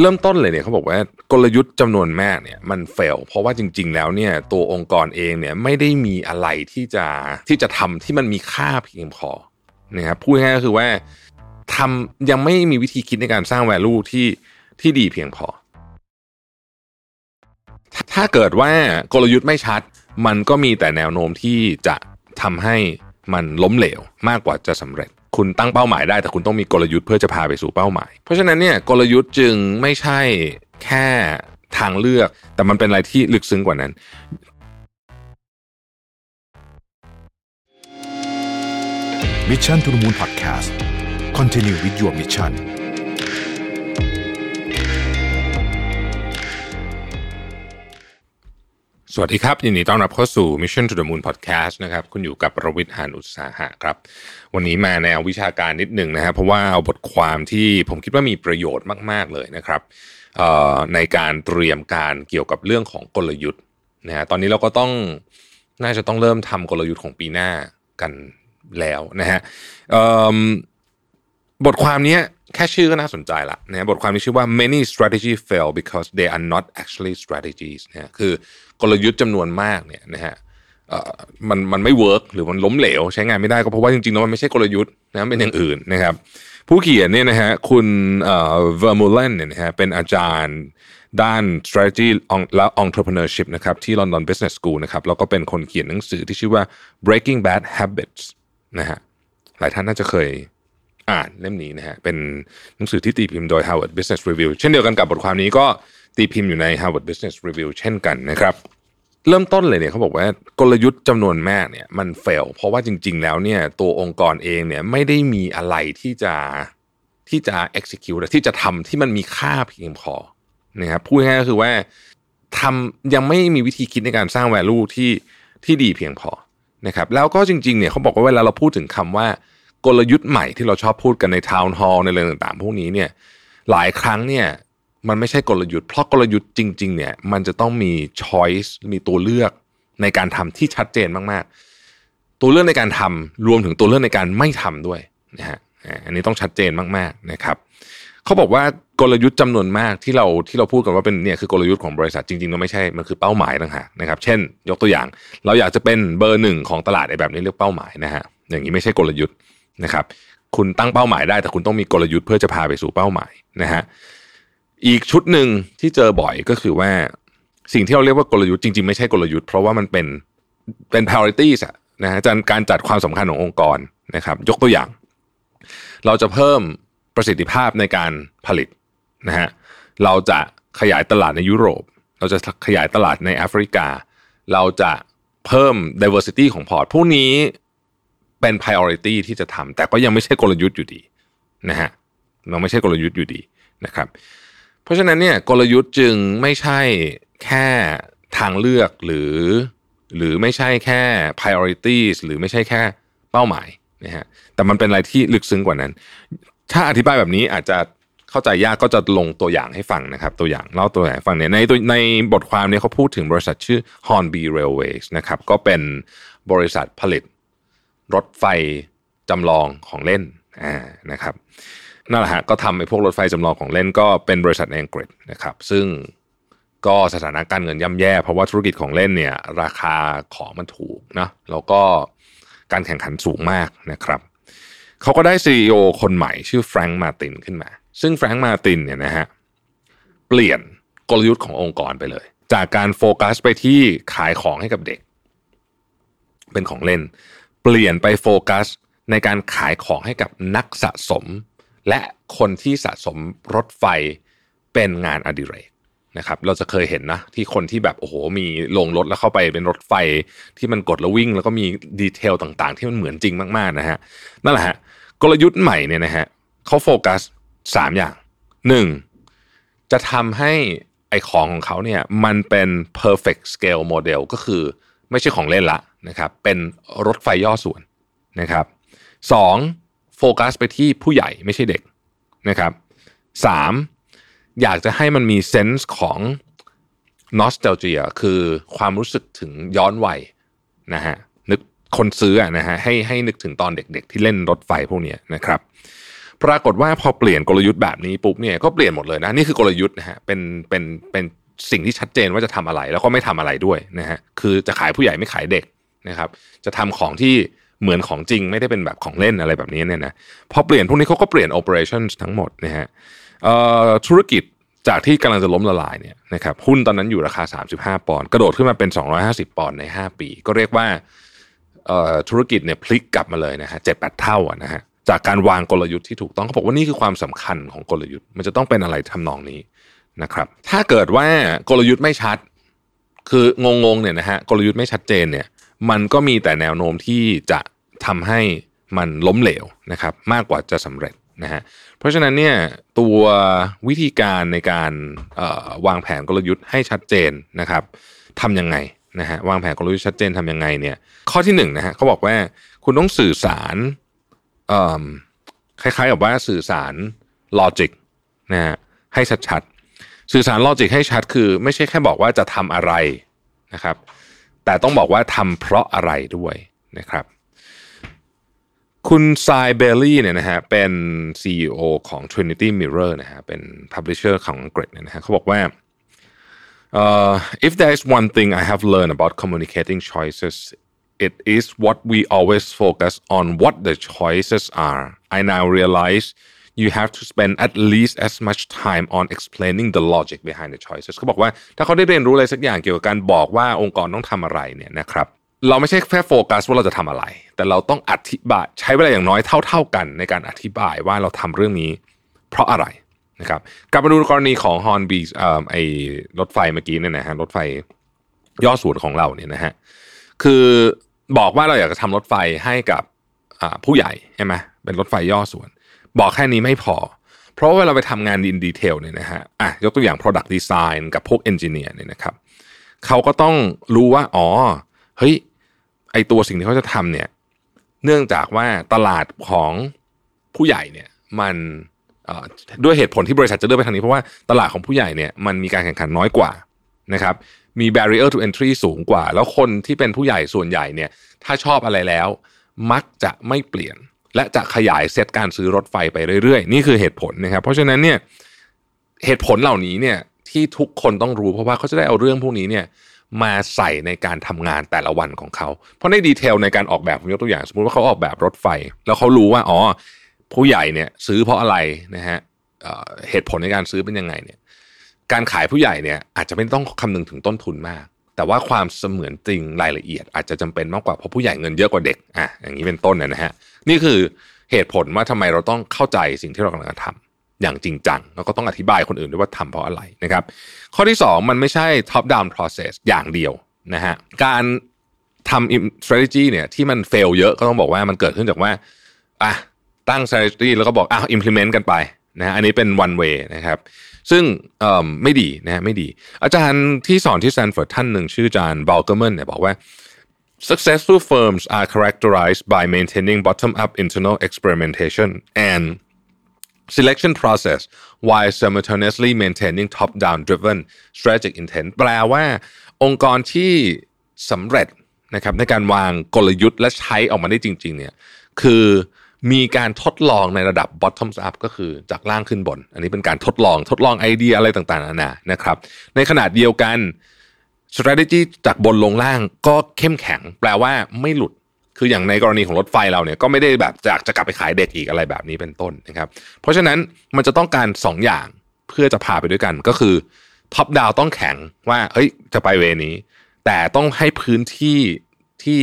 เริ่มต้นเลยเนี่ยเขาบอกว่ากลยุทธ์จำนวนมากเนี่ยมันเฟลเพราะว่าจริง ๆ แล้วเนี่ยตัวองค์กรเองเนี่ยไม่ได้มีอะไรที่จะที่จะทำที่มันมีค่าเพียงพอนะครับพูดง่ายก็คือว่าทำยังไม่มีวิธีคิดในการสร้าง value ที่ที่ดีเพียงพอ ถ้าเกิดว่ากลยุทธ์ไม่ชัด มันก็มีแต่แนวโน้มที่จะทำให้มันล้มเหลวมากกว่าจะสำเร็จ คุณตั้งเป้าหมายได้แต่คุณต้องมีกลยุทธ์เพื่อจะพาไปสู่เป้าหมาย เพราะฉะนั้นเนี่ยกลยุทธ์จึงไม่ใช่แค่ทางเลือก แต่มันเป็นอะไรที่ลึกซึ้งกว่านั้นมิชชั่นทุ the Moon Podcast Continue with your mission สวัสดีครับ ยินดีต้อนรับเข้าสู่ Mission to the Moon Podcast นะครับคุณอยู่กับประวิทย์หานอุตสาหะครับ วันนี้มาแนววิชาการนิดหนึ่งนะครับเพราะว่าเอาบทความที่ผมคิดว่ามีประโยชน์มาก ๆ เลยนะครับในการเตรียมการเกี่ยวกับเรื่องของกลยุทธ์นะฮะตอนนี้เราก็ต้องน่าจะต้องเริ่มทำกลยุทธ์ของปีหน้ากันแล้วนะฮะบทความนี้แค่ชื่อก็น่าสนใจละนะบทความนี้ชื่อว่า many strategy fail because they are not actually strategies นะคือ กลยุทธ์จำนวนมากเนี่ยนะฮะมันมันไม่เวิร์กหรือมันล้มเหลว ใช้งานไม่ได้ก็เพราะว่าจริงๆแล้วมันไม่ใช่กลยุทธ์นะเป็นอย่างอื่นนะครับ ผู้เขียนเนี่ยนะฮะคุณ Vermeulen เนี่ยนะฮะเป็นอาจารย์ด้าน strategy และ entrepreneurship นะครับที่ London Business School นะครับแล้วก็เป็นคนเขียนหนังสือที่ชื่อว่า breaking bad habits นะฮะหลายท่านน่าจะเคยอ่านเล่มนี้นะฮะเป็นหนังสือที่ตีพิมพ์โดย Harvard Business Review เช่นเดียวกันกับบทความนี้ก็ ตีพิมพ์อยู่ใน Harvard Business Review เช่นกันนะครับเริ่มต้นเลยเนี่ยเขาบอกว่ากลยุทธ์จำนวนมากเนี่ยมันเฟลเพราะว่าจริง ๆ แล้วเนี่ยตัวองค์กรเองเนี่ยไม่ได้มีอะไรที่จะที่จะ execute ที่จะทำที่มันมีค่าเพียงพอนะครับพูดง่ายก็คือว่าทำยังไม่มีวิธีคิดในการสร้าง value ที่ที่ดีเพียงพอนะครับแล้วก็จริง ๆ เนี่ยเขาบอกว่าเวลาเราพูดถึงคำว่ากลยุทธ์ใหม่ที่เราชอบพูดกันในทาวน์ฮอลล์ในเรื่องต่างๆ พวกนี้เนี่ยหลายครั้งเนี่ย มันไม่ใช่กลยุทธ์เพราะกลยุทธ์จริง ๆ เนี่ย มันจะต้องมี choice มีตัวเลือกในการทำที่ชัดเจนมากๆ ตัวเลือกในการทำรวมถึงตัวเลือกในการไม่ทำด้วยนะฮะอันนี้ต้องชัดเจนมากๆนะครับเขาบอกว่ากลยุทธ์จำนวนมากที่เราที่เราพูดกันว่าเป็นเนี่ยคือกลยุทธ์ของบริษัทจริงๆแล้วไม่ใช่มันคือเป้าหมายต่างหากนะครับ เช่น ยกตัวอย่าง เราอยากจะเป็นเบอร์หนึ่งของตลาดในแบบนี้เรียกเป้าหมายนะฮะอย่างนี้ไม่ใช่กลยุทธ์นะครับ คุณตั้งเป้าหมายได้แต่คุณต้องมีกลยุทธ์เพื่อจะพาไปสู่เป้าหมายนะฮะ อีกชุดหนึ่งที่เจอบ่อยก็คือว่าสิ่งที่เราเรียกว่ากลยุทธ์จริงๆ ไม่ใช่กลยุทธ์เพราะว่ามันเป็นเป็น priorities อะนะฮะการจัดความสำคัญขององค์กรนะครับ ยกตัวอย่าง เราจะเพิ่มประสิทธิภาพในการผลิตนะฮะเราจะขยายตลาดในยุโรป เราจะขยายตลาดในแอฟริกา เราจะเพิ่ม diversity ของพอร์ตพวกนี้เป็น priority ที่จะทำแต่ก็ยังไม่ใช่กลยุทธ์อยู่ดีนะฮะมันไม่ใช่กลยุทธ์อยู่ดีนะครับ เพราะฉะนั้นเนี่ยกลยุทธ์จึงไม่ใช่แค่ทางเลือกหรือ หรือไม่ใช่แค่ priorities หรือไม่ใช่แค่เป้าหมายนะฮะแต่มันเป็นอะไรที่ลึกซึ้งกว่านั้น ถ้าอธิบายแบบนี้อาจจะเข้าใจยากก็จะลงตัวอย่างให้ฟังนะครับ ตัวอย่างเล่าตัวอย่างฟังเนี่ยในตัวในบทความเนี่ยเขาพูดถึงบริษัทชื่อ Hornby Railways นะครับก็เป็นบริษัทผลิตรถไฟจำลองของเล่นอ่านะครับ นั่นแหละฮะก็ทำไอ้พวกรถไฟจำลองของเล่นก็เป็นบริษัทในอังกฤษนะครับ ซึ่งก็สถานะการเงินย่ำแย่ เพราะว่าธุรกิจของเล่นเนี่ย ราคาของมันถูกนะแล้วก็การแข่งขันสูงมากนะครับเขาก็ได้ CEO คนใหม่ชื่อแฟรงก์มาตินขึ้นมา ซึ่งแฟรงก์มาตินเนี่ยนะฮะเปลี่ยนกลยุทธ์ขององค์กรไปเลย จากการโฟกัสไปที่ขายของให้กับเด็ก เป็นของเล่น เปลี่ยนไปโฟกัสในการขายของให้กับนักสะสม และคนที่สะสมรถไฟเป็นงานอดิเรกนะครับเราจะเคยเห็นนะที่คนที่แบบโอ้โหมีลงรถแล้วเข้าไปเป็นรถไฟที่มันกดแล้ววิ่ง แล้วก็มีดีเทลต่างๆ ที่มันเหมือนจริงมากๆนะฮะนั่นแหละฮะกลยุทธ์ใหม่เนี่ยนะฮะเขาโฟกัสสามอย่างหนึ่งจะทำให้ไอของของเขาเนี่ยมันเป็น perfect scale model ก็คือไม่ใช่ของเล่นละนะครับเป็นรถไฟย่อส่วนนะครับสอง โฟกัสไปที่ผู้ใหญ่ไม่ใช่เด็กนะครับสามอยากจะให้มันมีเซนส์ของนอสเ a ลเจียคือความรู้สึกถึงย้อนวัยนะฮะนึกคนซื้อนะฮะให้ให้นึกถึงตอนเด็ก ๆ ที่เล่นรถไฟพวกนี้นะครับ ปรากฏว่าพอเปลี่ยนกลยุทธ์แบบนี้ปุ๊บเนี่ยก็เปลี่ยนหมดเลยนะนี่คือกลยุทธ์นะฮะเป็นเป็นเป็นสิ่งที่ชัดเจนว่าจะทำอะไรแล้วก็ไม่ทำอะไรด้วยนะฮะคือจะขายผู้ใหญ่ไม่ขายเด็กนะครับ จะทำของที่ เหมือนของจริงไม่ได้เป็นแบบของเล่นอะไรแบบนี้เนี่ยนะพอเปลี่ยนพวกนี้เขาก็เปลี่ยน operations ทั้งหมดนะฮะธุรกิจจากที่กำลังจะล้มละลายเนี่ยนะครับหุ้นตอนนั้นอยู่ราคา 35 ปอนด์กระโดดขึ้นมาเป็น 250 ปอนด์ใน 5 ปี ก็เรียกว่าธุรกิจเนี่ยพลิกกลับมาเลยนะฮะเจ็ดแปดเท่าอะนะฮะจากการวางกลยุทธ์ที่ถูกต้องเขาบอกว่านี่คือความสำคัญของกลยุทธ์ มันจะต้องเป็นอะไรทำนองนี้นะครับ ถ้าเกิดว่ากลยุทธ์ไม่ชัด คืองงๆเนี่ยนะฮะกลยุทธ์ไม่ชัดเจนเนี่ย มันก็มีแต่แนวโน้มที่จะ ทำให้มันล้มเหลวนะครับมากกว่าจะสำเร็จนะฮะเพราะฉะนั้นเนี่ยตัววิธีการในการวางแผนกลยุทธ์ให้ชัดเจนนะครับทำยังไงนะฮะวางแผนกลยุทธ์ชัดเจนทำยังไงเนี่ยข้อที่หนึ่งนะฮะเขาบอกว่าคุณต้องสื่อสารคล้ายๆกับว่าสื่อสารลอจิกนะฮะให้ชัดๆสื่อสารลอจิกให้ชัดคือ ไม่ใช่แค่บอกว่าจะทำอะไรนะครับ แต่ต้องบอกว่าทำเพราะอะไรด้วยนะครับ คุณไซเบลลี่เนี่ยนะฮะเป็น CEO ของ Trinity Mirror นะฮะเป็น publisher ของอังกฤษเนี่ยนะฮะเขาบอกว่า uh, if there is one thing I have learned about communicating choices it is what we always focus on what the choices are I now realize you have to spend at least as much time on explaining the logic behind the choices เขาบอกว่าถ้าเขาได้เรียนรู้อะไรสักอย่างเกี่ยวกับการบอกว่าองค์กรต้องทำอะไรเนี่ยนะครับ เราไม่ใช่แค่โฟกัสว่าเราจะทำอะไร แต่เราต้องอธิบายใช้เวลาอย่างน้อยเท่า ๆกัน ในการอธิบายว่าเราทำเรื่องนี้ เพราะอะไรนะครับกลับมาดูกรณีของฮอนบีไอรถไฟเมื่อกี้เนี่ยนะฮะรถไฟย่อส่วนของเราเนี่ยนะฮะคือบอกว่าเราอยากจะทำรถไฟให้กับผู้ใหญ่ใช่ไหมเป็นรถไฟย่อส่วน บอกแค่นี้ไม่พอ เพราะว่าเวลาไปทำงานดินดีเทลเนี่ยนะฮะอะยกตัวอย่าง product design กับพวก engineer เนี่ยนะครับเขาก็ต้องรู้ว่าอ๋อเฮ้ย ไอตัวสิ่งที่เขาจะทำเนี่ย เนื่องจากว่าตลาดของผู้ใหญ่เนี่ย มันด้วยเหตุผลที่บริษัทจะเลือกไปทางนี้เพราะว่าตลาดของผู้ใหญ่เนี่ยมันมีการแข่งขันน้อยกว่านะครับ มี barrier to entry สูงกว่า แล้วคนที่เป็นผู้ใหญ่ส่วนใหญ่เนี่ย ถ้าชอบอะไรแล้ว มักจะไม่เปลี่ยน และจะขยายเซตการซื้อรถไฟไปเรื่อยๆ นี่คือเหตุผลนะครับ เพราะฉะนั้นเนี่ยเหตุผลเหล่านี้เนี่ยที่ทุกคนต้องรู้เพราะว่าเขาจะได้เอาเรื่องพวกนี้เนี่ย มาใส่ในการทำงานแต่ละวันของเขา เพราะในดีเทลในการออกแบบผมยกตัวอย่าง สมมติว่าเขาออกแบบรถไฟ แล้วเขารู้ว่าอ๋อผู้ใหญ่เนี่ยซื้อเพราะอะไรนะฮะเหตุผลในการซื้อเป็นยังไงเนี่ยการขายผู้ใหญ่เนี่ยอาจจะไม่ต้องคำนึงถึงต้นทุนมาก แต่ว่าความเสมือนจริงรายละเอียด อาจจะจำเป็นมากกว่าเพราะผู้ใหญ่เงินเยอะกว่าเด็กอะอย่างนี้เป็นต้นนะฮะนี่คือเหตุผลว่าทำไมเราต้องเข้าใจสิ่งที่เรากำลังทำ อย่างจริงจัง แล้วก็ต้องอธิบายคนอื่นด้วยว่าทำเพราะอะไรนะครับ ข้อที่ 2 มันไม่ใช่ top down process อย่างเดียวนะฮะการทำ strategy เนี่ยที่มัน fail เยอะก็ต้องบอกว่ามันเกิดขึ้นจากว่าอะตั้ง strategy แล้วก็บอกอะ implement กันไปนะอันนี้เป็น one way นะครับ ซึ่งไม่ดีนะไม่ดี อาจารย์ที่สอนที่ Stanford ท่านหนึ่งชื่ออาจารย์ b a l เ e r m a n เนี่ยบอกว่า successful firms are characterized by maintaining bottom up internal experimentation and selection process while simultaneously maintaining top-down driven strategic intent แปลว่าองค์กรที่สำเร็จนะครับในการวางกลยุทธ์และใช้ออกมาได้จริง ๆ เนี่ยคือมีการทดลองในระดับ bottom up ก็คือจากล่างขึ้นบน อันนี้เป็นการทดลองทดลองไอเดียอะไรต่างๆนานานะครับ ในขนาดเดียวกัน strategy จากบนลงล่างก็เข้มแข็ง แปลว่าไม่หลุด คืออย่างในกรณีของรถไฟเราเนี่ยก็ไม่ได้แบบจากจะกลับไปขายเด็กอีกอะไรแบบนี้เป็นต้นนะครับ เพราะฉะนั้นมันจะต้องการ 2ออย่างเพื่อจะพาไปด้วยกันก็คือท็อปดาวต้องแข็งว่าเฮ้ยจะไปเวนี้ แต่ต้องให้พื้นที่ที่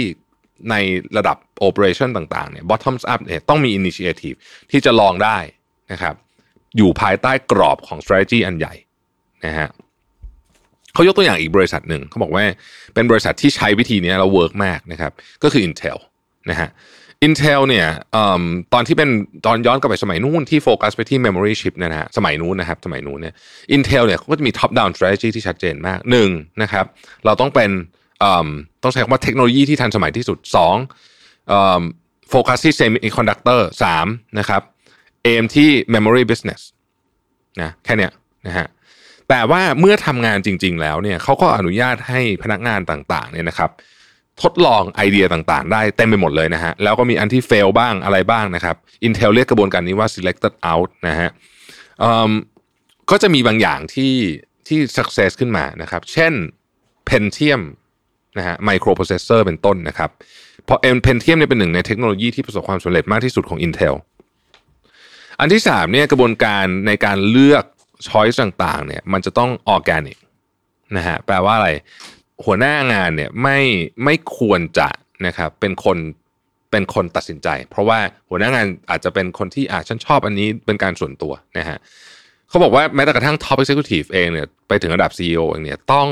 ในระดับโอเปอเรชั่นต่างๆเนี่ย bottoms up เนี่ยต้องมี initiative ที่จะลองได้นะครับ อยู่ภายใต้กรอบของ strategy อันใหญ่นะฮะเขายกตัวอย่างอีกบริษัทหนึ่งเขาบอกว่าเป็นบริษัทที่ใช้วิธีนี้แล้วเวิร์กมากนะครับ ก็คือ Intel นะฮะ Intel เนี่ยอตอนที่เป็นตอนย้อนกลับไปสมัยนู้นที่โฟกัสไปที่ memory chip นะฮะสมัยนู้นนะครับสมัยนู้นเนี่ย Intel เนี่ยเขาก็จะมี top down strategy ที่ชัดเจนมากหนึ่งนะครับเราต้องเป็นต้องใช้คำว่าเทคโนโลยีที่ทันสมัยที่สุดสองโฟกัสที่ semiconductor สามนะครับเอมที่ memory business นะแค่เนี้ยนะฮะแต่ว่าเมื่อทำงานจริง ๆ แล้วเนี่ยเขาก็อนุญาตให้พนักงานต่างๆเนี่ยนะครับ ทดลองไอเดียต่างๆ ได้เต็มไปหมดเลยนะฮะ แล้วก็มีอันที่ fail บ้างอะไรบ้างนะครับ Intel เรียกกระบวนการนี้ว่า selected out นะฮะก็จะมีบางอย่างที่ที่ success ขึ้นมานะครับ เช่น Pentium นะฮะ microprocessor เป็นต้นนะครับเพราะ Pentium เนี่ยเป็นหนึ่งในเทคโนโลยีที่ประสบความสำเร็จมากที่สุดของ Intel อันที่สามเนี่ยกระบวนการในการเลือกช้อยส์ต่างๆเนี่ยมันจะต้องออร์แกนิกนะฮะแปลว่าอะไร หัวหน้างานเนี่ยไม่ไม่ควรจะนะครับเป็นคนเป็นคนตัดสินใจ เพราะว่าหัวหน้างานอาจจะเป็นคนที่อ่าฉันชอบอันนี้เป็นการส่วนตัวนะฮะเขาบอกว่าแม้แต่กระทั่ง top executive เองเนี่ยไปถึงระดับ CEO เองเนี่ยต้อง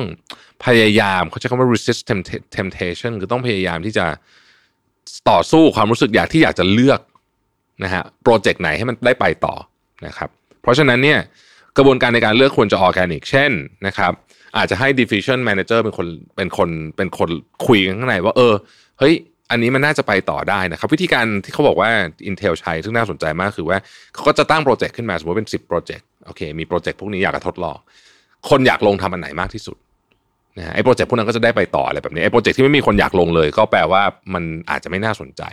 พยายามเขาใช้คำว่า resist temptation คือต้องพยายามที่จะต่อสู้ความรู้สึกอยากที่อยากจะเลือกนะฮะโปรเจกต์ไหนให้มันได้ไปต่อนะครับ เพราะฉะนั้นเนี่ยกระบวนการในการเลือกควรจะออแกนิก เช่นนะครับ อาจจะให้ division manager เป็นคนเป็นคนเป็นคนคุยกันข้างในว่าเออเฮ้ยอันนี้มันน่าจะไปต่อได้นะครับ วิธีการที่เขาบอกว่า Intel ใช้ซึ่งน่าสนใจมากคือว่าเขาก็จะตั้งโปรเจกต์ขึ้นมา สมมติเป็น 10 โปรเจกต์โอเค มีโปรเจกต์พวกนี้อยากจะทดลอง คนอยากลงทำอันไหนมากที่สุดนะฮะไอ้โปรเจกต์พวกนั้นก็จะได้ไปต่ออะไรแบบนี้ไอ้โปรเจกต์ที่ไม่มีคนอยากลงเลย ก็แปลว่ามันอาจจะไม่น่าสนใจ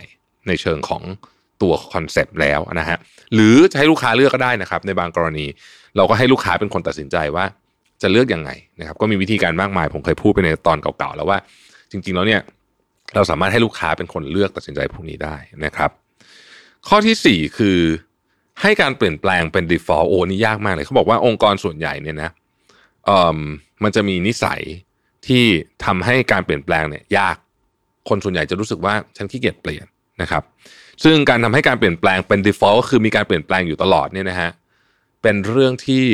ในเชิงของตัวคอนเซปต์แล้วนะฮะหรือจะให้ลูกค้าเลือกก็ได้นะครับ ในบางกรณี เราก็ให้ลูกค้าเป็นคนตัดสินใจว่า จะเลือกยังไงนะครับก็มีวิธีการมากมายผมเคยพูดไปในตอนเก่าๆแล้วว่า จริง ๆ แล้วเนี่ยเราสามารถให้ลูกค้าเป็นคนเลือกตัดสินใจพวกนี้ได้นะครับ ข้อที่ 4 คือให้การเปลี่ยนแปลงเป็น default โอนี่ยากมากเลย เขาบอกว่าองค์กรส่วนใหญ่เนี่ยนะเอ่อมันจะมีนิสัยที่ทำให้การเปลี่ยนแปลงเนี่ยยากคนส่วนใหญ่จะรู้สึกว่าฉันขี้เกียจเปลี่ยนนะครับ ซึ่งการทำให้การเปลี่ยนแปลงเป็น default ก็คือมีการเปลี่ยนแปลงอยู่ตลอดเนี่ยนะฮะเป็นเรื่องที่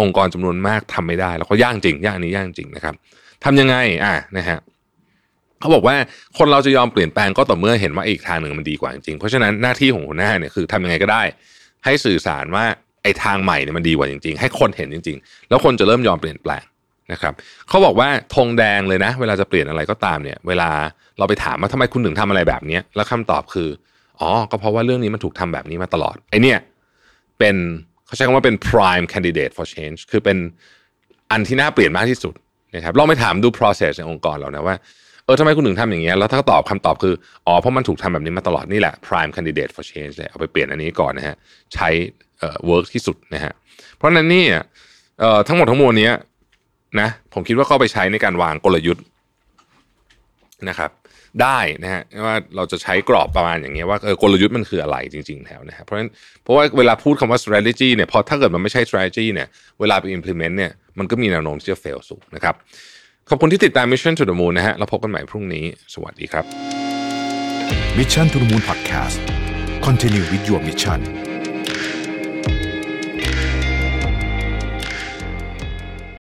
องค์กรจำนวนมากทำไม่ได้ แล้วก็ยากจริงยากนี้ยากจริงนะครับทำยังไงอะนะฮะเขาบอกว่าคนเราจะยอมเปลี่ยนแปลงก็ต่อเมื่อเห็นว่าอีกทางหนึ่งมันดีกว่าจริงเพราะฉะนั้นหน้าที่ของหัวหน้าเนี่ยคือทำยังไงก็ได้ ให้สื่อสารว่าไอ้ทางใหม่เนี่ยมันดีกว่าจริง ๆ ให้คนเห็นจริง ๆ แล้วคนจะเริ่มยอมเปลี่ยนแปลงนะครับเขาบอกว่าธงแดงเลยนะ เวลาจะเปลี่ยนอะไรก็ตามเนี่ย เวลาเราไปถามว่าทำไมคุณถึงทำอะไรแบบนี้แล้วคำตอบคืออ๋อก็เพราะว่าเรื่องนี้มันถูกทำแบบนี้มาตลอดไอเนี่ยเป็น เขาใช้คำว่าเป็น prime candidate for change คือเป็นอันที่น่าเปลี่ยนมากที่สุดนะครับลองไปถามดู process ในองค์กรเรานะว่าเออทำไมคุณถึงทำอย่างเงี้ยแล้วถ้าตอบคำตอบคืออ๋อเพราะมันถูกทำแบบนี้มาตลอดนี่แหละ prime candidate for change เลยเอาไปเปลี่ยนอันนี้ก่อนนะฮะใช้เอ่อ work ที่สุดนะฮะเพราะนั้นนี่เอ่อทั้งหมดทั้งมวลนี้นะผมคิดว่าก็ไปใช้ในการวางกลยุทธ์นะครับ ได้นะฮะว่าเราจะใช้กรอบประมาณอย่างเงี้ยว่าเออกลยุทธ์มันคืออะไรจริง ๆ แล้วนะครับเพราะฉะนั้นเพราะว่าเวลาพูดคำว่า strategy เนี่ยพอถ้าเกิดมันไม่ใช่ strategy เนี่ยเวลาไป implement เนี่ยมันก็มีแนวโน้มที่จะ fail สูงนะครับขอบคุณที่ติดตาม Mission to the Moon นะฮะเราพบกันใหม่พรุ่งนี้ สวัสดีครับ Mission to the Moon Podcast Continue with your mission